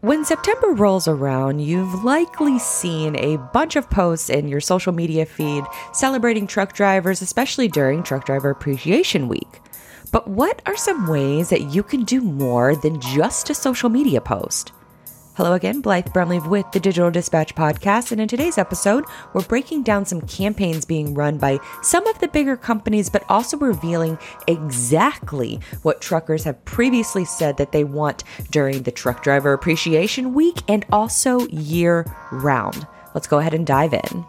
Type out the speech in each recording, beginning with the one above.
When September rolls around, you've likely seen a bunch of posts in your social media feed celebrating truck drivers, especially during Truck Driver Appreciation Week. But what are some ways that you can do more than just a social media post? Hello again, Blythe Brumleve with the Digital Dispatch podcast. And in today's episode, we're breaking down some campaigns being run by some of the bigger companies, but also revealing exactly what truckers have previously said that they want during the Truck Driver Appreciation Week and also year round. Let's go ahead and dive in.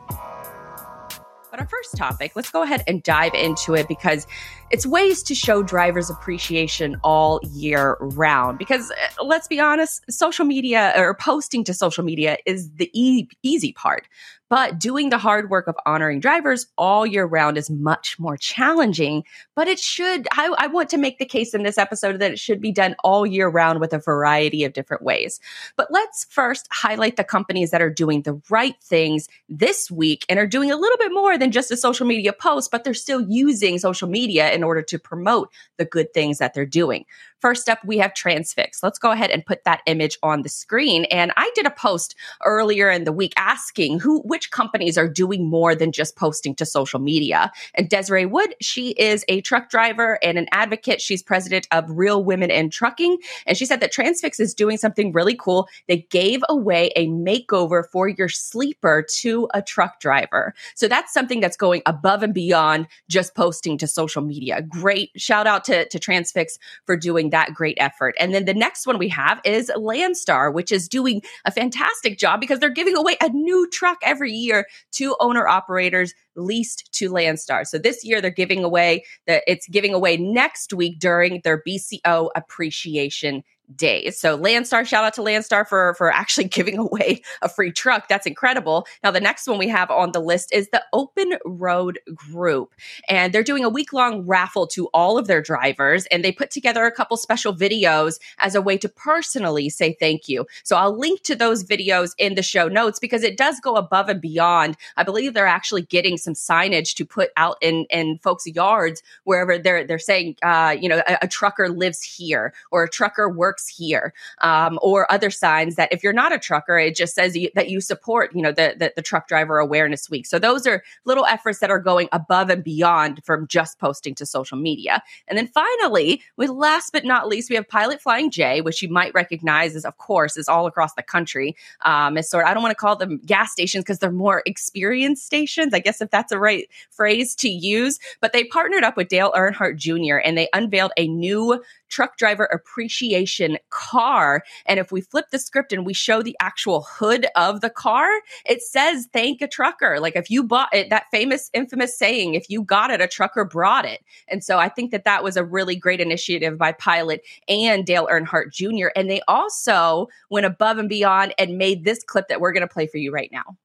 But our first topic, let's go ahead and dive into it because it's ways to show drivers appreciation all year round. Because uh, let's be honest, social media or posting to social media is the e- easy part. But doing the hard work of honoring drivers all year round is much more challenging. But it should, I, I, want to make the case in this episode that it should be done all year round with a variety of different ways. But let's first highlight the companies that are doing the right things this week and are doing a little bit more than just a social media post, but they're still using social media in order to promote the good things that they're doing. First up, we have Transfix. Let's go ahead and put that image on the screen. And I did a post earlier in the week asking who, which companies are doing more than just posting to social media. And Desiree Wood, she is a truck driver and an advocate. She's president of Real Women in Trucking. And she said that Transfix is doing something really cool. They gave away a makeover for your sleeper to a truck driver. So that's something that's going above and beyond just posting to social media. A great shout out to, to Transfix for doing that great effort. And then the next one we have is Landstar, which is doing a fantastic job because they're giving away a new truck every year to owner operators leased to Landstar. So this year they're giving away that it's giving away next week during their BCO appreciation days. So Landstar, shout out to Landstar for for actually giving away a free truck. That's incredible. Now the next one we have on the list is the Open Road Group, and they're doing a week long raffle to all of their drivers, and they put together a couple special videos as a way to personally say thank you. So I'll link to those videos in the show notes because it does go above and beyond. I believe they're actually getting some signage to put out in in folks' yards wherever they're they're saying, uh, you know, a, a trucker lives here or a trucker works works here, um, or other signs that if you're not a trucker, it just says you, that you support, you know, the, the, the Truck Driver Awareness Week. So those are little efforts that are going above and beyond from just posting to social media. And then finally, with last but not least, we have Pilot Flying J, which you might recognize as, of course, is all across the country. Um, sort of, I don't want to call them gas stations because they're more experience stations. I guess if that's a right phrase to use, but they partnered up with Dale Earnhardt Jr. and they unveiled a new truck driver appreciation car. And if we flip the script and we show the actual hood of the car, it says thank a trucker. Like if you bought it, that famous, infamous saying, if you got it, a trucker brought it. And so I think that that was a really great initiative by Pilot and Dale Earnhardt Jr. And they also went above and beyond and made this clip that we're going to play for you right now.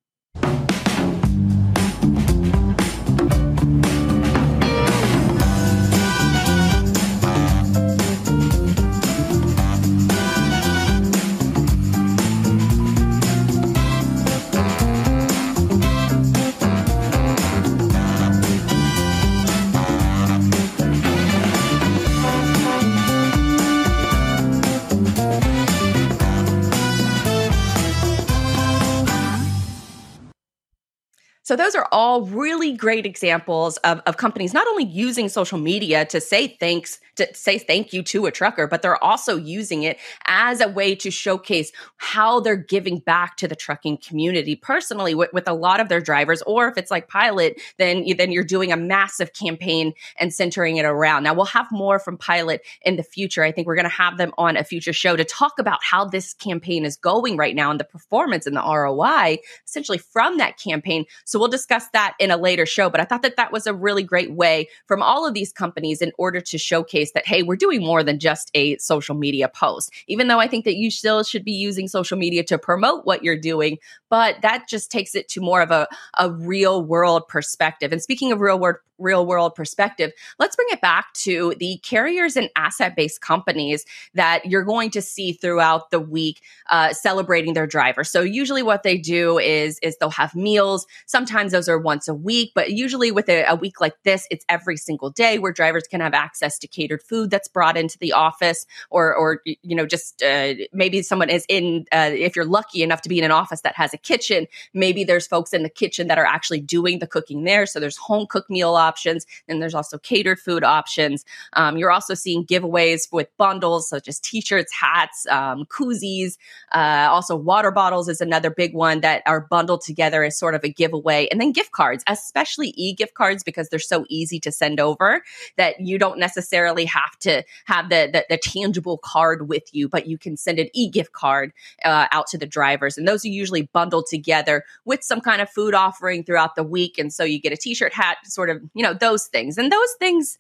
So those are all really great examples of, of companies not only using social media to say thanks, to say thank you to a trucker, but they're also using it as a way to showcase how they're giving back to the trucking community personally with, with a lot of their drivers. Or if it's like Pilot, then, then you're doing a massive campaign and centering it around. Now we'll have more from Pilot in the future. I think we're going to have them on a future show to talk about how this campaign is going right now and the performance and the ROI essentially from that campaign. So we'll discuss that in a later show, but I thought that that was a really great way from all of these companies in order to showcase that, hey, we're doing more than just a social media post. Even though I think that you still should be using social media to promote what you're doing, but that just takes it to more of a, a real world perspective. And speaking of real world real world perspective, let's bring it back to the carriers and asset based companies that you're going to see throughout the week uh, celebrating their drivers. So usually what they do is is they'll have meals. Sometimes those are once a week, but usually with a, a week like this, it's every single day where drivers can have access to catered food that's brought into the office, or or you know just uh, maybe someone is in. Uh, if you're lucky enough to be in an office that has a kitchen, maybe there's folks in the kitchen that are actually doing the cooking there. So there's home cooked meal options, and there's also catered food options. Um, you're also seeing giveaways with bundles such as t-shirts, hats, um, koozies. Uh, also, water bottles is another big one that are bundled together as sort of a giveaway, and then gift cards, especially e-gift cards because they're so easy to send over that you don't necessarily have to have the, the, the tangible card with you, but you can send an e-gift card uh, out to the drivers, and those are usually bundled together with some kind of food offering throughout the week, and so you get a t-shirt, hat, sort of you know those things, and those things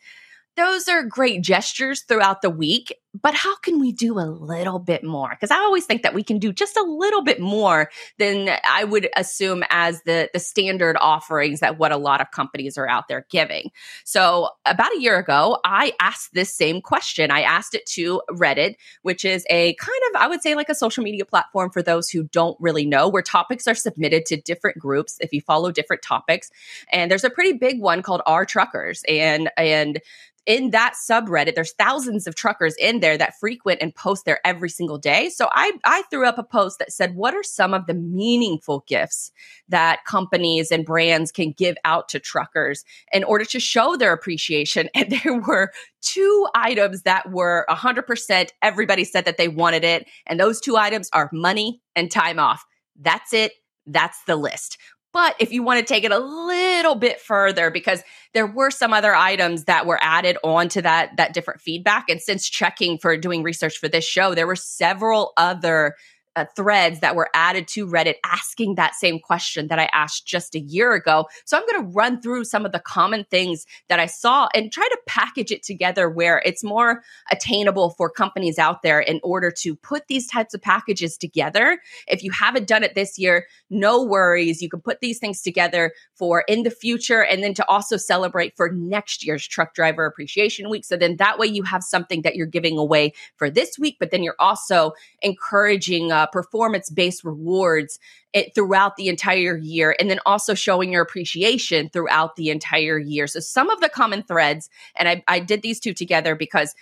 those are great gestures throughout the week but how can we do a little bit more? Because I always think that we can do just a little bit more than I would assume as the, the standard offerings that what a lot of companies are out there giving. So about a year ago, I asked this same question. I asked it to Reddit, which is a kind of, I would say like a social media platform for those who don't really know, where topics are submitted to different groups if you follow different topics. And there's a pretty big one called r/Truckers. And and in that subreddit, there's thousands of truckers in there that frequent and post there every single day. So I, I threw up a post that said, What are some of the meaningful gifts that companies and brands can give out to truckers in order to show their appreciation? And there were two items that were 100%. Everybody said that they wanted it. And those two items are money and time off. That's it. That's the list. But if you want to take it a little bit further, because there were some other items that were added on to that that different feedback, and since checking for doing research for this show, there were several other uh, threads that were added to Reddit asking that same question that I asked just a year ago. So I'm going to run through some of the common things that I saw and try to package it together where it's more attainable for companies out there in order to put these types of packages together. If you haven't done it this year, no worries. You can put these things together for in the future and then to also celebrate for next year's Truck Driver Appreciation Week. So then that way you have something that you're giving away for this week, but then you're also encouraging uh, uh, performance based rewards it, throughout the entire year, and then also showing your appreciation throughout the entire year. So, some of the common threads, and I, I did these two together because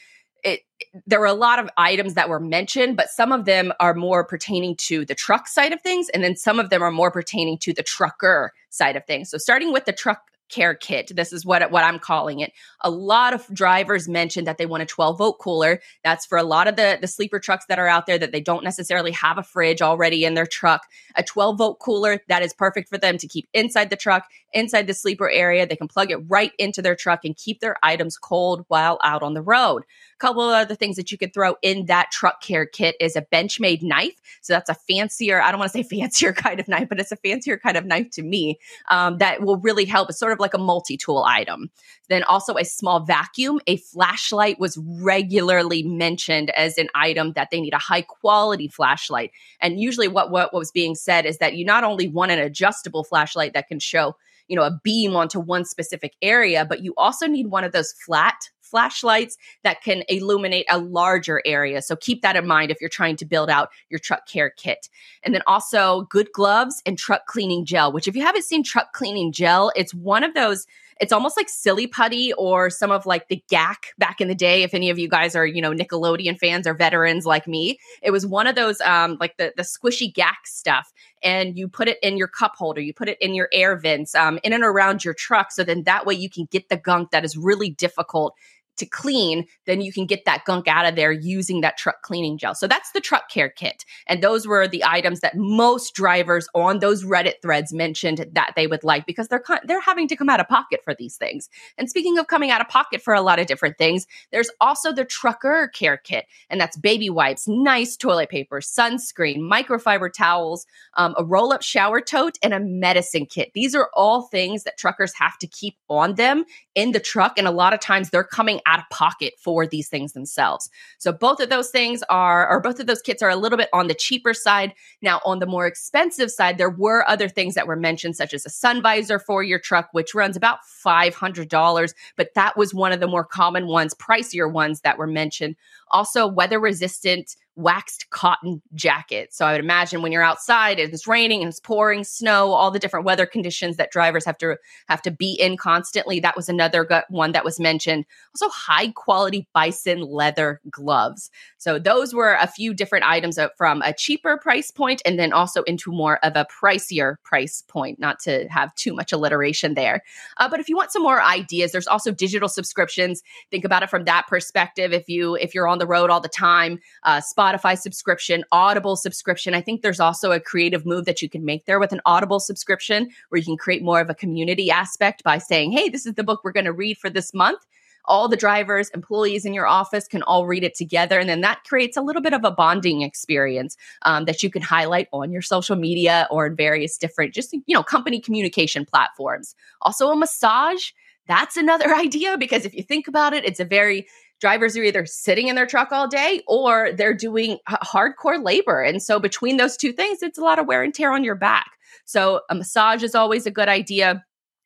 it, there were a lot of items that were mentioned, but some of them are more pertaining to the truck side of things, and then some of them are more pertaining to the trucker side of things. So, starting with the truck care kit. This is what what I'm calling it. A lot of drivers mentioned that they want a 12 volt cooler. That's for a lot of the the sleeper trucks that are out there that they don't necessarily have a fridge already in their truck. A 12 volt cooler that is perfect for them to keep inside the truck, inside the sleeper area. They can plug it right into their truck and keep their items cold while out on the road couple of other things that you could throw in that truck care kit is a Benchmade knife. So that's a fancier, I don't want to say fancier kind of knife, but it's a fancier kind of knife to me um, that will really help. It's sort of like a multi tool item. Then also a small vacuum. A flashlight was regularly mentioned as an item that they need a high quality flashlight. And usually, what, what, what was being said is that you not only want an adjustable flashlight that can show you know a beam onto one specific area but you also need one of those flat flashlights that can illuminate a larger area. So keep that in mind if you're trying to build out your truck care kit. And then also good gloves and truck cleaning gel, which if you haven't seen truck cleaning gel, it's one of those it's almost like silly putty or some of like the Gak back in the day. If any of you guys are, you know, Nickelodeon fans or veterans like me, it was one of those um like the the squishy Gak stuff. And you put it in your cup holder, you put it in your air vents, um, in and around your truck. So then that way you can get the gunk that is really difficult to clean, then you can get that gunk out of there using that truck cleaning gel. So that's the truck care kit. And those were the items that most drivers on those Reddit threads mentioned that they would like because they're they're having to come out of pocket for these things. And speaking of coming out of pocket for a lot of different things, there's also the trucker care kit, and that's baby wipes, nice toilet paper, sunscreen, microfiber towels, um, a roll up shower tote, and a medicine kit. These are all things that truckers have to keep on them in the truck, and a lot of times they're coming out of pocket for these things themselves. So both of those things are, or both of those kits are a little bit on the cheaper side. Now, on the more expensive side, there were other things that were mentioned, such as a sun visor for your truck, which runs about $500, but that was one of the more common ones, pricier ones that were mentioned. Also, weather resistant waxed cotton jacket. So I would imagine when you're outside and it's raining and it's pouring snow, all the different weather conditions that drivers have to have to be in constantly. That was another one that was mentioned. Also high quality bison leather gloves. So those were a few different items from a cheaper price point and then also into more of a pricier price point, not to have too much alliteration there. Uh, but if you want some more ideas, there's also digital subscriptions. Think about it from that perspective. If you if you're on the road all the time, uh, Spotify subscription, Audible subscription. I think there's also a creative move that you can make there with an Audible subscription where you can create more of a community aspect by saying, hey, this is the book we're going to read for this month. All the drivers, employees in your office can all read it together. And then that creates a little bit of a bonding experience um, that you can highlight on your social media or in various different, just, you know, company communication platforms. Also, a massage that's another idea because if you think about it, it's a very drivers are either sitting in their truck all day or they're doing hardcore labor. And so between those two things, it's a lot of wear and tear on your back. So a massage is always a good idea.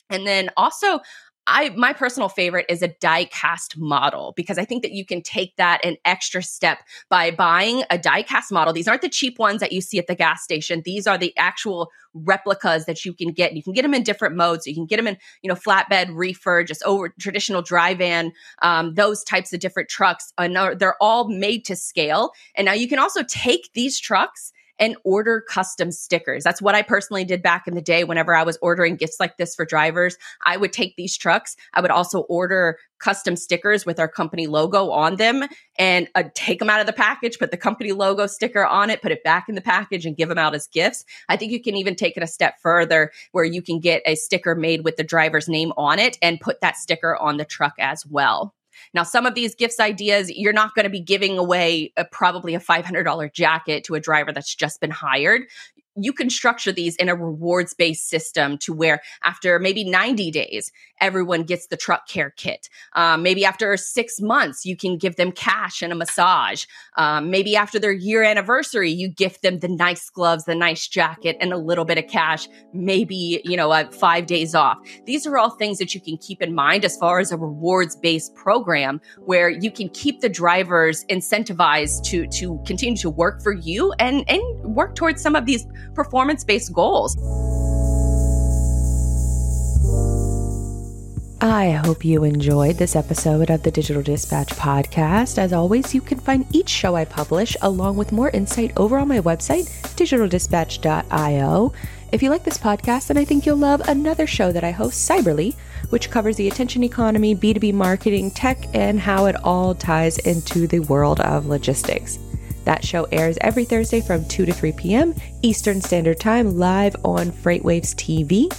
And then also, I my personal favorite is a die cast model because I think that you can take that an extra step by buying a die cast model. These aren't the cheap ones that you see at the gas station. These are the actual replicas that you can get. You can get them in different modes. You can get them in, you know, flatbed, reefer, just over traditional dry van, um, those types of different trucks. And they're all made to scale. And now you can also take these trucks and order custom stickers. That's what I personally did back in the day whenever I was ordering gifts like this for drivers. I would take these trucks, I would also order custom stickers with our company logo on them and uh, take them out of the package, put the company logo sticker on it, put it back in the package and give them out as gifts. I think you can even take it a step further where you can get a sticker made with the driver's name on it and put that sticker on the truck as well. Now, some of these gifts ideas, you're not going to be giving away a, probably a $500 jacket to a driver that's just been hired you can structure these in a rewards based system to where after maybe 90 days, everyone gets the truck care kit. Um, maybe after six months, you can give them cash and a massage. Um, maybe after their year anniversary, you gift them the nice gloves, the nice jacket, and a little bit of cash, maybe, you know, uh, five days off. These are all things that you can keep in mind as far as a rewards based program where you can keep the drivers incentivized to, to continue to work for you and, and work towards some of these performance based goals. I hope you enjoyed this episode of the Digital Dispatch podcast. As always, you can find each show I publish along with more insight over on my website, digitaldispatch.io. If you like this podcast, then I think you'll love another show that I host, Cyberly, which covers the attention economy, B2B marketing, tech, and how it all ties into the world of logistics. That show airs every Thursday from 2 to 3 p.m. Eastern Standard Time live on FreightWaves TV.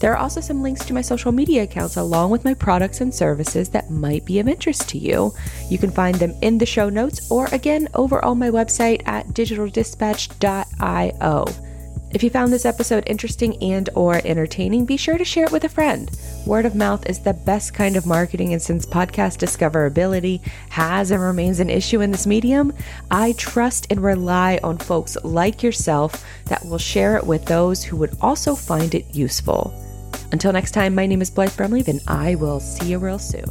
There are also some links to my social media accounts along with my products and services that might be of interest to you. You can find them in the show notes or again over on my website at digitaldispatch.io. If you found this episode interesting and or entertaining, be sure to share it with a friend. Word of mouth is the best kind of marketing and since podcast discoverability has and remains an issue in this medium, I trust and rely on folks like yourself that will share it with those who would also find it useful. Until next time, my name is Blythe Brumleve and I will see you real soon.